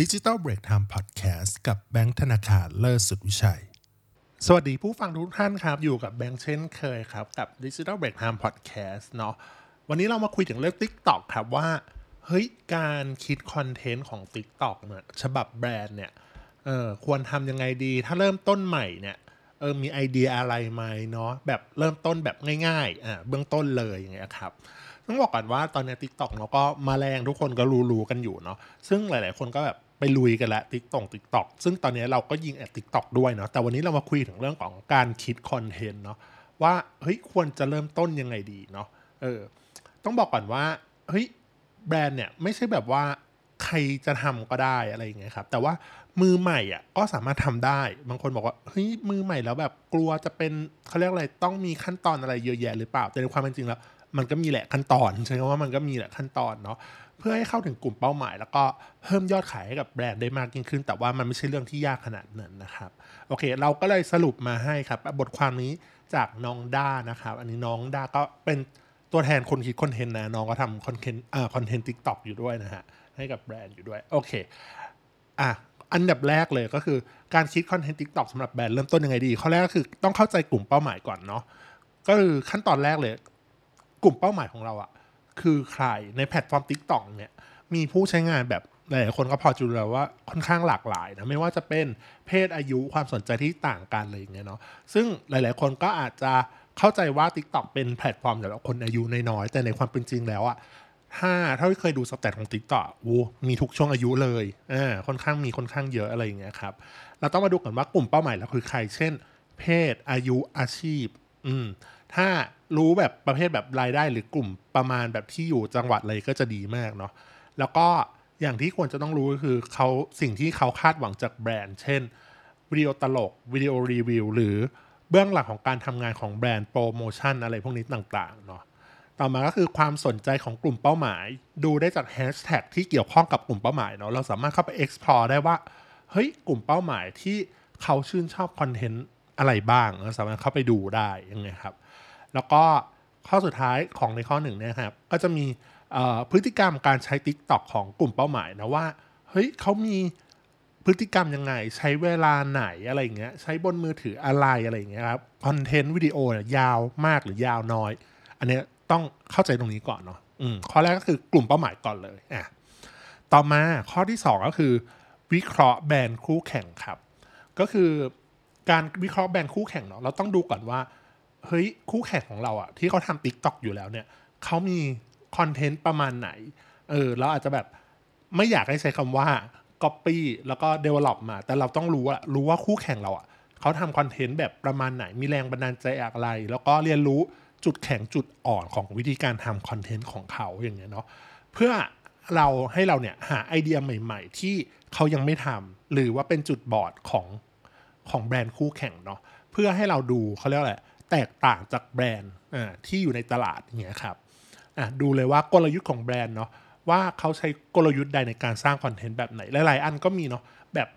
ดิจิ t a ลเบรกไทม์พอดแคสต์กับแบงค์ธนาคารเลิศสุดวิชัย สวัสดีผู้ฟังทุกท่านครับ อยู่กับแบงค์เช่นเคยครับ กับดิจิ t a ลเบรกไทม์พอดแคสต์เนาะวันนี้เรามาคุยถึงเรื่อง TikTok ครับว่า เฮ้ย การคิดคอนเทนต์ของ TikTok เนี่ยฉบับแบรนด์เนี่ยเออควรทำยังไงดี ถ้าเริ่มต้นใหม่เนี่ยเออมีไอเดียอะไรไหมเนาะแบบเริ่มต้นแบบง่ายๆอ่าเบื้องต้นเลยอย่างเงี้ยครับต้องบอกก่อนว่าตอนนี้ TikTok เนาะก็มาแรงทุกคนก็รู้ๆกันอยู่เนาะซึ่งหลาย ๆ คนก็แบบ ไปลุยกันแล้ว TikTok TikTok ซึ่งตอนนี้เราก็ยิง ad TikTok ด้วยเนาะแต่วันนี้เรามาคุยถึงเรื่องของการคิดคอนเทนต์เนาะว่าเฮ้ยควรจะเริ่มต้นยังไงดีเนาะเออต้องบอกก่อนว่าเฮ้ยแบรนด์เนี่ยไม่ใช่แบบว่าใครจะทำก็ได้อะไรอย่างเงี้ยครับแต่ว่ามือใหม่อะก็สามารถทำได้ บางคนบอกว่าเฮ้ยมือใหม่แล้วแบบกลัวจะเป็นเขาเรียกอะไรต้องมีขั้นตอนอะไรเยอะแยะหรือเปล่าแต่ในความเป็นจริงแล้วมันก็มีแหละขั้นตอนใช่ไหมว่ามันก็มีแหละขั้นตอนเนาะ เพื่อให้เข้าถึงกลุ่มเป้าหมาย แล้วก็เพิ่มยอดขายให้กับแบรนด์ได้มากยิ่งขึ้น แต่ว่ามันไม่ใช่เรื่องที่ยากขนาดนั้นนะครับโอเค เราก็เลยสรุปมาให้ครับ บทความนี้จากน้องด้านะครับอันนี้น้องด้าก็เป็นตัวแทนคนคิดคอนเทนต์นะน้องก็ทำคอนเทนต์อ่าคอนเทนต์ TikTok อยู่ด้วยนะฮะให้กับแบรนด์อยู่ด้วยโอเคอะอันดับแรกเลยก็คือการคิดคอนเทนต์ TikTok สำหรับแบรนด์เริ่มต้นยังไงดีข้อแรกก็คือต้องเข้าใจกลุ่มเป้าหมายก่อนเนาะก็คือขั้นตอนแรกเลย กลุ่มเป้าหมายของเราอะ คือใครในแพลตฟอร์ม TikTok เนี่ยมีผู้ใช้งานแบบหลายคนก็พอรู้แล้วว่าค่อนข้างหลากหลายนะไม่ว่าจะเป็นเพศอายุความสนใจที่ต่างกันเลยอย่างเงี้ยเนาะซึ่งหลาย ๆ คนก็อาจจะเข้าใจว่า TikTok เป็นแพลตฟอร์มสำหรับคนอายุน้อยๆแต่ในความเป็นจริงแล้วอะถ้าเท่าที่เคยดูสแตทของ TikTok โอ้มีทุกช่วงอายุเลยอ่าค่อนข้างมีค่อนข้างเยอะอะไรอย่างเงี้ยครับเราต้องมาดูก่อนว่ากลุ่มเป้าหมายเราคือใคร เช่น เพศอายุอาชีพ อืม ถ้ารู้แบบประเภทแบบรายได้หรือกลุ่มประมาณแบบที่อยู่จังหวัดอะไรก็จะดีมากเนาะแล้วก็อย่างที่ควรจะต้องรู้ก็คือเขาสิ่งที่เขาคาดหวังจากแบรนด์ เช่นวิดีโอตลกวิดีโอรีวิวหรือเบื้องหลังของการทำงานของแบรนด์โปรโมชั่นอะไรพวกนี้ต่างๆเนาะต่อมาก็คือความสนใจของกลุ่มเป้าหมาย ดูได้จากแฮชแท็กที่เกี่ยวข้องกับกลุ่มเป้าหมายเนาะเราสามารถเข้าไป explore ได้ว่าเฮ้ยกลุ่มเป้าหมายที่เขาชื่นชอบคอนเทนต์อะไรบ้างเราสามารถเข้าไปดูได้ยังไงครับ แล้วก็ข้อสุดท้ายของในข้อหนึ่งเนี่ยครับก็จะมีพฤติกรรมการใช้ Tik t o อกของกลุ่มเป้าหมายนะว่าเฮ้ยเขามีพฤติกรรมยังไง ใช้เวลาไหนอะไรเงี้ยใช้บนมือถืออะไรอะไรเงี้ยครับคอนเทนต์วิดีโอเนี่ยยาวมากหรือยาวน้อย อันนี้ต้องเข้าใจตรงนี้ก่อนเนาะอืมข้อแรกก็คือกลุ่มเป้าหมายก่อนเลยอะต่อมาข้อที่ 2 ก็คือ วิเคราะห์แบรนด์คู่แข่งครับ ก็คือการวิเคราะห์แบรนด์คู่แข่งเนาะเราต้องดูก่อนว่า เฮ้ยคู่แข่งของเราอะที่เขาทำติ๊กต็อกอยู่แล้วเนี่ยเขามีคอนเทนต์ประมาณไหน เออเราอาจจะแบบไม่อยากให้ใช้คำว่า Copy แล้วก็ Develop มา แต่เราต้องรู้อะรู้ว่าคู่แข่งเราอะเขาทำคอนเทนต์แบบประมาณไหน มีแรงบันดาลใจอะไร แล้วก็เรียนรู้จุดแข็งจุดอ่อนของวิธีการทำคอนเทนต์ของเขาอย่างเงี้ยเนาะเพื่อเราให้เราเนี่ยหาไอเดียใหม่ ๆ ที่เขายังไม่ทำหรือว่าเป็นจุดบอดของของแบรนด์คู่แข่งเนาะเพื่อให้เราดูเขาเรียกอะไร แตกต่างจากแบรนด์ที่อยู่ในตลาดอย่างเงี้ยครับดูเลยว่ากลยุทธ์ของแบรนด์เนาะว่าเขาใช้กลยุทธ์ใดในการสร้างคอนเทนต์แบบไหนหลายๆอันก็มีเนาะแบบ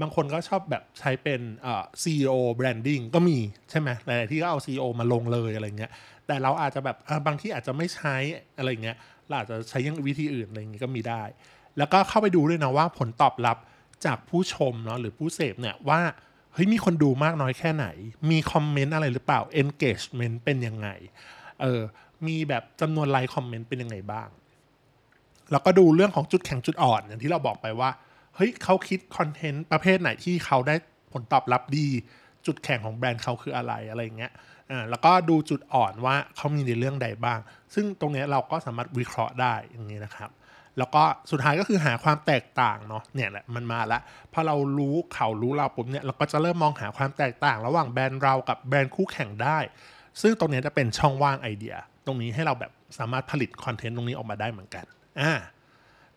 บางคนก็ชอบแบบใช้เป็นเอ่อ CEO branding ก็มีใช่ไหมหลาย ๆ ที่ก็เอา CEO มาลงเลยอะไรเงี้ยแต่เราอาจจะแบบบางที่อาจจะไม่ใช้อะไรเงี้ยเราอาจจะใช้ยังวิธีอื่นอะไรเงี้ยก็มีได้ แล้วก็เข้าไปดูด้วยนะว่าผลตอบรับจากผู้ชมเนาะหรือผู้เสพเนี่ยว่า เฮ้ยมีคนดูมากน้อยแค่ไหน มีคอมเมนต์อะไรหรือเปล่า engagement เป็นยังไง เออ มีแบบจำนวนไลค์คอมเมนต์เป็นยังไงบ้าง แล้วก็ดูเรื่องของจุดแข็งจุดอ่อนอย่างที่เราบอกไปว่า เฮ้ยเขาคิดคอนเทนต์ประเภทไหนที่เขาได้ผลตอบรับดี จุดแข็งของแบรนด์เขาคืออะไรอะไรเงี้ย อ่า แล้วก็ดูจุดอ่อนว่าเขามีในเรื่องใดบ้าง ซึ่งตรงนี้เราก็สามารถวิเคราะห์ได้อย่างนี้นะครับ แล้วก็สุดท้ายก็คือหาความแตกต่างเนาะเนี่ยแหละมันมาล้วพอเรารู้เขารู้เราปุ๊บเนี่ยเราก็จะเริ่มมองหาความแตกต่าง ระหว่างแบรนด์เรากับแบรนด์คู่แข่งได้ ซึ่งตรงนี้จะเป็นช่องว่างไอเดีย ตรงนี้ให้เราแบบสามารถผลิตคอนเทนต์ตรงนี้ออกมาได้เหมือนกันอ่า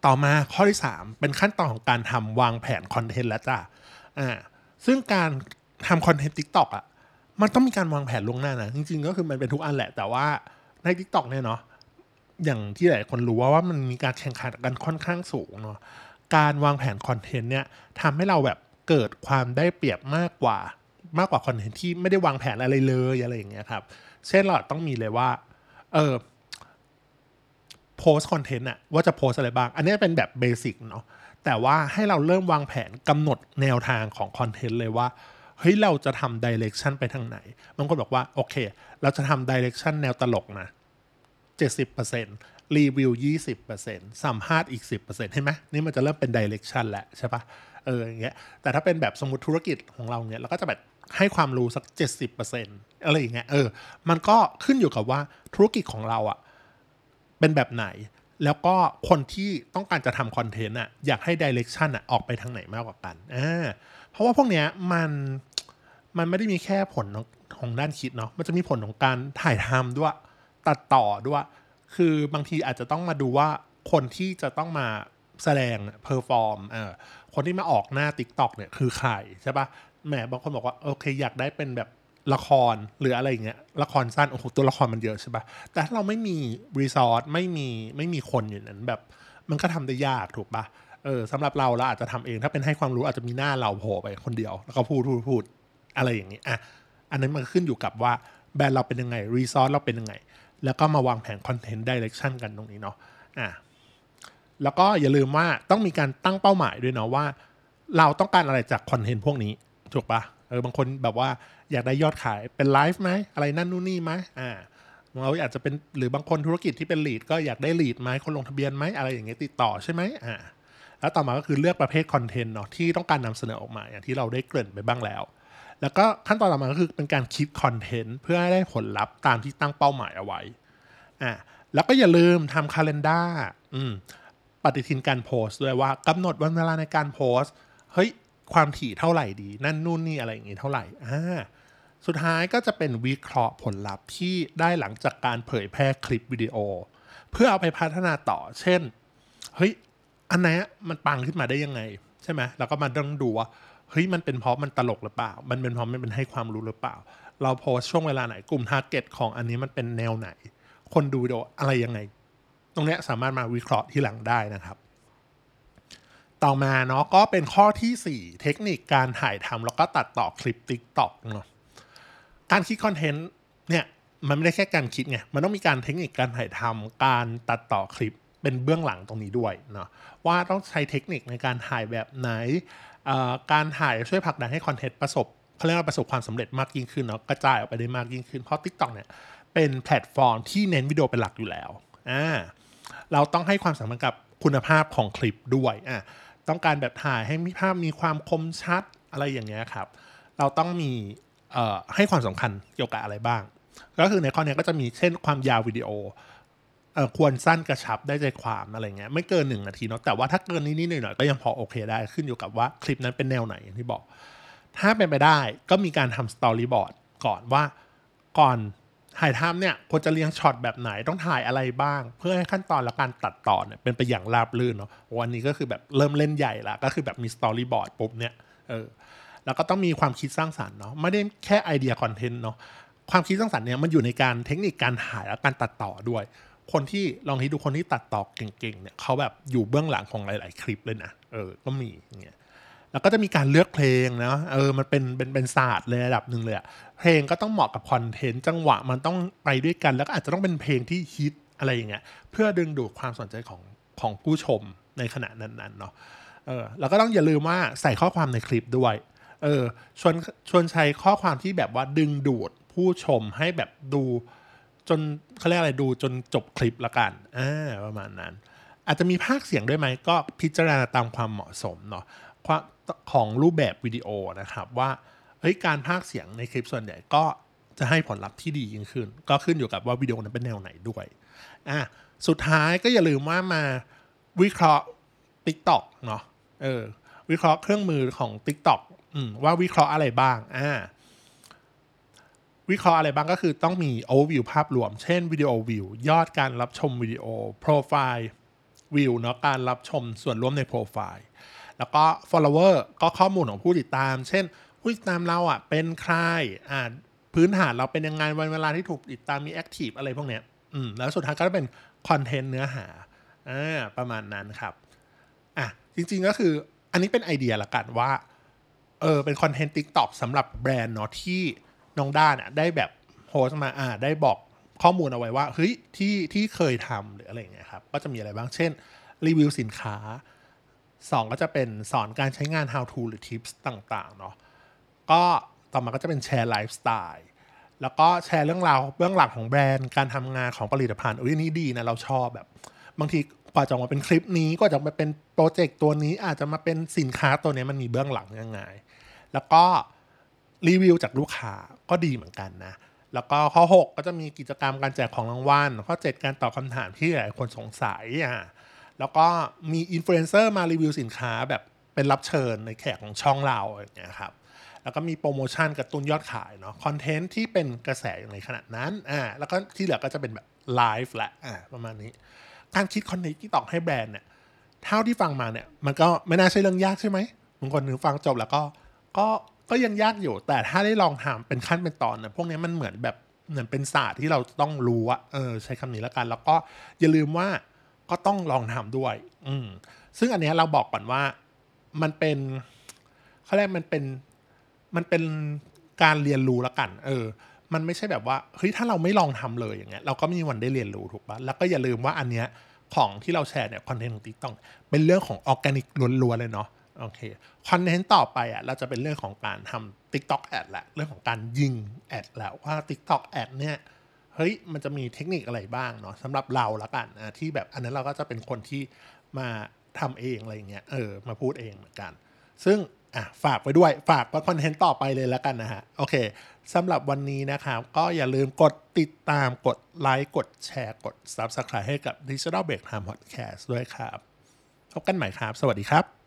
ต่อมาข้อที่ 3 เป็นขั้นตอนของการทำวางแผนคอนเทนต์แล้วจ้าอ่าซึ่งการทำคอนเทนต์ TikTok อะมันต้องมีการวางแผนล่วงหน้านะ จริงๆ ก็คือมันเป็นทุกอันแหละ แต่ว่าใน TikTok เนี่ยเนาะ อย่างที่หลายคนรู้ว่าว่ามันมีการแข่งขันกันค่อนข้างสูงเนาะการวางแผนคอนเทนต์เนี่ยทำให้เราแบบเกิดความได้เปรียบมากกว่ามากกว่าคอนเทนต์ที่ไม่ได้วางแผนอะไรเลยอะไรอย่างเงี้ยครับ เช่นเราต้องมีเลยว่า เออโพสต์คอนเทนต์อะว่าจะโพสต์อะไรบ้าง อันนี้เป็นแบบ basic เนาะแต่ว่าให้เราเริ่มวางแผนกำหนดแนวทางของคอนเทนต์เลยว่าเฮ้ยเราจะทำ direction ไปทางไหนบางคนบอกว่า โอเค เราจะทำ direction แนวตลกนะ 70%รีวิว 20%สัมภาษณ์อีก 10%เห็นไหมนี่มันจะเริ่มเป็น direction แหละใช่ปะเอออย่างเงี้ยแต่ถ้าเป็นแบบสมมติธุรกิจของเราเนี่ยเราก็จะแบบให้ความรู้สัก 70%อะไรอย่างเงี้ยเออมันก็ขึ้นอยู่กับว่าธุรกิจของเราอะเป็นแบบไหน แล้วก็คนที่ต้องการจะทำคอนเทนต์อะอยากให้ดิเรกชันอะออกไปทางไหนมากกว่ากันอ่าเพราะว่าพวกเนี้ยมันมันไม่ได้มีแค่ผลของด้านคิดเนาะมันจะมีผลของการถ่ายทำด้วย ตัดต่อด้วย คือบางทีอาจจะต้องมาดูว่าคนที่จะต้องมาแสดง perform เออคนที่มาออกหน้า TikTok เนี่ยคือใครใช่ปะแหมบางคนบอกว่าโอเคอยากได้เป็นแบบละครหรืออะไรอย่างเงี้ยละครสั้นโอ้โหตัวละครมันเยอะใช่ปะแต่ถ้าเราไม่มี resource ไม่มีไม่มีคนอยู่นั้นแบบ มันก็ทำได้ยากถูกปะเออสำหรับเราเราอาจจะทำเองถ้าเป็นให้ความรู้อาจจะมีหน้าเราโผล่ไปคนเดียว แล้วก็พูดพูดพูดอะไรอย่างนี้อะอันนั้นมันขึ้นอยู่กับว่าแบรนด์เราเป็นยังไง resource เราเป็นยังไง แล้วก็มาวางแผนคอนเทนต์ดิเรกชันกันตรงนี้เนาะอะแล้วก็อย่าลืมว่าต้องมีการตั้งเป้าหมายด้วยเนาะว่า เราต้องการอะไรจากคอนเทนต์พวกนี้ ถูกปะเออบางคนแบบว่าอยากได้ยอดขายเป็นไลฟ์ไหมอะไรนั่นนู่นนี่ไหมอ่าเราอาจจะเป็นหรือบางคนธุรกิจที่เป็นลีดก็อยากได้ลีดไหมคนลงทะเบียนไหมอะไรอย่างเงี้ยติดต่อใช่ไหมอ่าแล้วต่อมาก็คือเลือกประเภทคอนเทนต์เนาะที่ต้องการนำเสนอออกมาอย่างที่เราได้เกริ่นไปบ้างแล้ว แล้วก็ขั้นตอนต่อมาก็คือเป็นการคิดคอนเทนต์เพื่อให้ได้ผลลัพธ์ตามที่ตั้งเป้าหมายเอาไว้อ่าแล้วก็อย่าลืมทำคาล endar อืมปฏิทินการโพสต์ด้วยว่ากำหนดวันเวลาในการโพสต์เฮ้ยความถี่เท่าไหร่ดี นั่นนู่นนี่อะไรอย่างงี้เท่าไหร่อ่าสุดท้ายก็จะเป็นวิเคราะห์ผลลัพธ์ที่ได้หลังจากการเผยแพร่คลิปวิดีโอ เพื่อเอาไปพัฒนาต่อ เช่น เฮ้ย อันไหนมันปังขึ้นมาได้ยังไง ใช่ไหมแล้วก็มาต้องดูว่าเฮ้ยมันเป็นเพราะมันตลกหรือเปล่า มันเป็นเพราะมันเป็นให้ความรู้หรือเปล่า เราโพสช่วงเวลาไหนกลุ่มทาร์เก็ตของอันนี้มันเป็นแนวไหน คนดูโดอะไรยังไง ตรงนี้สามารถมาวิเคราะห์ที่หลังได้นะครับ ต่อมาเนาะก็เป็นข้อที่ 4 เทคนิคการถ่ายทำแล้วก็ตัดต่อคลิป TikTok เนาะการคิดคอนเทนต์เนี่ยมันไม่ได้แค่การคิดไงมันต้องมีการเทคนิคการถ่ายทำการตัดต่อคลิป เป็นเบื้องหลังตรงนี้ด้วยเนาะว่าต้องใช้เทคนิคในการถ่ายแบบไหน การถ่ายช่วยผลักดันให้คอนเทนต์ประสบเขาเรียกว่าประสบความสำเร็จมากยิ่งขึ้นเนาะกระจายออกไปได้มากยิ่งขึ้น เพราะ TikTok เนี่ยเป็นแพลตฟอร์มที่เน้นวิดีโอเป็นหลักอยู่แล้วอ่าเราต้องให้ความสำคัญกับคุณภาพของคลิปด้วยอ่าต้องการแบบถ่ายให้มีภาพมีความคมชัดอะไรอย่างเงี้ยครับ เราต้องมีให้ความสำคัญเกี่ยวกับอะไรบ้าง ก็คือในข้อนี้ก็จะมีเช่นความยาววิดีโอ ควรสั้นกระชับได้ใจความอะไรเงี้ยไม่เกินหนึ่งนาทีเนาะแต่ว่าถ้าเกินนิดๆหน่อยๆก็ยังพอโอเคได้ขึ้นอยู่กับว่าคลิปนั้นเป็นแนวไหนอย่างที่บอก ถ้าเป็นไปได้ก็มีการทำสตอรี่บอร์ดก่อนว่าก่อนถ่ายทำเนี่ยควรจะเรียงช็อตแบบไหนต้องถ่ายอะไรบ้าง เพื่อให้ขั้นตอนและการตัดต่อเนี่ยเป็นไปอย่างราบรื่นเนาะวันนี้ก็คือแบบเริ่มเล่นใหญ่ละก็คือแบบมีสตอรี่บอร์ดปุ๊บเนี่ยเออแล้วก็ต้องมีความคิดสร้างสารรค์เนาะไม่ได้แค่ไอเดียคอนเทนต์เนาะความคิดสร้างสรรค์เนี่ยมันอยู่ในการเทคนิคการถ่ายและการตัดต่อด้วย คนที่ลองที่ดูคนที่ตัดต่อเก่งๆเนี่ยเขาแบบอยู่เบื้องหลังของหลาย ๆ คลิปเลยนะเออก็มีอย่างเงี้ยแล้วก็จะมีการเลือกเพลงนะเออมันเป็นเป็นเป็นศาสตร์เลยระดับหนึ่งเลยอะเพลงก็ต้องเหมาะกับคอนเทนต์จังหวะมันต้องไปด้วยกัน แล้วก็อาจจะต้องเป็นเพลงที่ฮิตอะไรอย่างเงี้ยเพื่อดึงดูดความสนใจของของผู้ชมในขณะนั้นๆเนาะเออแล้วก็ต้องอย่าลืมว่าใส่ข้อความในคลิปด้วยเออชวนชวนใช้ข้อความที่แบบว่าดึงดูดผู้ชมให้แบบดู จนเขาเรียกอะไรดูจนจบคลิปละกันอ่าประมาณนั้น อาจจะมีภาคเสียงด้วยไหมก็พิจารณาตามความเหมาะสมเนาะของรูปแบบวิดีโอนะครับว่าเฮ้ยการพากเสียงในคลิปส่วนใหญ่ก็จะให้ผลลัพธ์ที่ดียิ่งขึ้น ก็ขึ้นอยู่กับว่าวิดีโอนั้นเป็นแนวไหนด้วยอะสุดท้ายก็อย่าลืมว่ามาวิเคราะห์ TikTok เนาะเออวิเคราะห์เครื่องมือของ TikTok อืมว่าวิเคราะห์อะไรบ้างอ่า วิเคราะห์อะไรบ้างก็คือต้องมี overview ภาพรวม เช่นวิดีโอวิวยอดการรับชมวิดีโอโปรไฟล์วิวเนาะการรับชมส่วนร่วมในโปรไฟล์แล้วก็ follower ก็ข้อมูลของผู้ติดตาม เช่น ผู้ติดตามเราอะเป็นใครอ่าพื้นฐานเราเป็นยังไงวันเวลาที่ถูกติดตามมี active อะไรพวกเนี้ยอืมแล้วสุดท้ายก็จะเป็นคอนเทนต์เนื้อหาอ่าประมาณนั้นครับอะจริงๆก็คืออันนี้เป็นไอเดียละกันว่าเออเป็นคอนเทนต์ TikTok สำหรับแบรนด์เนาะที่ น้องด้านอะได้แบบโพสมาอ่าได้บอกข้อมูลเอาไว้ว่าเฮ้ยที่ที่เคยทำหรืออะไรเงี้ยครับก็จะมีอะไรบ้าง เช่น รีวิวสินค้า 2 ก็จะเป็นสอนการใช้งาน how to หรือ tips ต่างๆเนาะก็ต่อมาก็จะเป็นแชร์ไลฟ์สไตล์แล้วก็แชร์เรื่องราวเบื้องหลังของแบรนด์การทำงานของผลิตภัณฑ์อุ้ยนี่ดีนะเราชอบแบบ บางทีกว่าจะมาเป็นคลิปนี้ก็จะมาเป็นโปรเจกต์ตัวนี้อาจจะมาเป็นสินค้าตัวนี้มันมีเบื้องหลังยังไง แล้วก็รีวิวจากลูกค้า ก็ดีเหมือนกันนะ แล้วก็ข้อ 6 ก็จะมีกิจกรรมการแจกของรางวัล ข้อ 7 การตอบคำถามที่หลายคนสงสัยอะแล้วก็มีอินฟลูเอนเซอร์มารีวิวสินค้าแบบเป็นรับเชิญในแขกของช่องเราอย่างเงี้ยครับแล้วก็มีโปรโมชั่นกระตุ้นยอดขายเนาะคอนเทนต์ที่เป็นกระแสอยู่ในขณะนั้นอ่าแล้วก็ที่เหลือก็จะเป็นแบบไลฟ์แหละอ่าประมาณนี้ การคิดคอนเทนต์ TikTok ให้แบรนด์เนี่ยเท่าที่ฟังมาเนี่ยมันก็ไม่น่าใช่เรื่องยากใช่ไหมบางคนนึงฟังจบแล้วก็ก็ ก็ยังยากอยู่ แต่ถ้าได้ลองทำเป็นขั้นเป็นตอนนี่ยพวกนี้มันเหมือนแบบเหมือนเป็นศาสตร์ที่เราต้องรู้อะเออใช้คำนี้แล้วกัน แล้วก็อย่าลืมว่าก็ต้องลองทำด้วย อืมซึ่งอันเนี้ยเราบอกก่อนว่ามันเป็นเขาเรียกมันเป็นมันเป็นการเรียนรู้แล้วกัน เออ มันไม่ใช่แบบว่าเฮ้ยถ้าเราไม่ลองทำเลยอย่างเงี้ยเราก็ไม่มีวันได้เรียนรู้ถูกปะแล้วก็อย่าลืมว่าอันเนี้ยของที่เราแชร์เนี่ยคอนเทนต์ของ TikTok เป็นเรื่องของออร์แกนิกล้วนๆเลยเนาะ โอเคคอนเทนต์ต่อไปอะเราจะเป็นเรื่องของการทำ TikTok แอดแหละเรื่องของการยิงแอดแล้วว่า TikTok แอดเนี่ยเฮ้ยมันจะมีเทคนิคอะไรบ้างเนาะสำหรับเราละกันอะที่แบบอันนั้นเราก็จะเป็นคนที่มาทำเองอะไรเงี้ยเออมาพูดเองเหมือนกัน ซึ่งอะฝากไปด้วยฝากว่าคอนเทนต์ต่อไปเลยแล้วกันนะฮะโอเคสำหรับวันนี้นะครับก็อย่าลืมกดติดตามกดไลค์กดแชร์กด Subscribe ให้กับ Digital Break Time Podcast ด้วยครับ พบกันใหม่ครับ สวัสดีครับ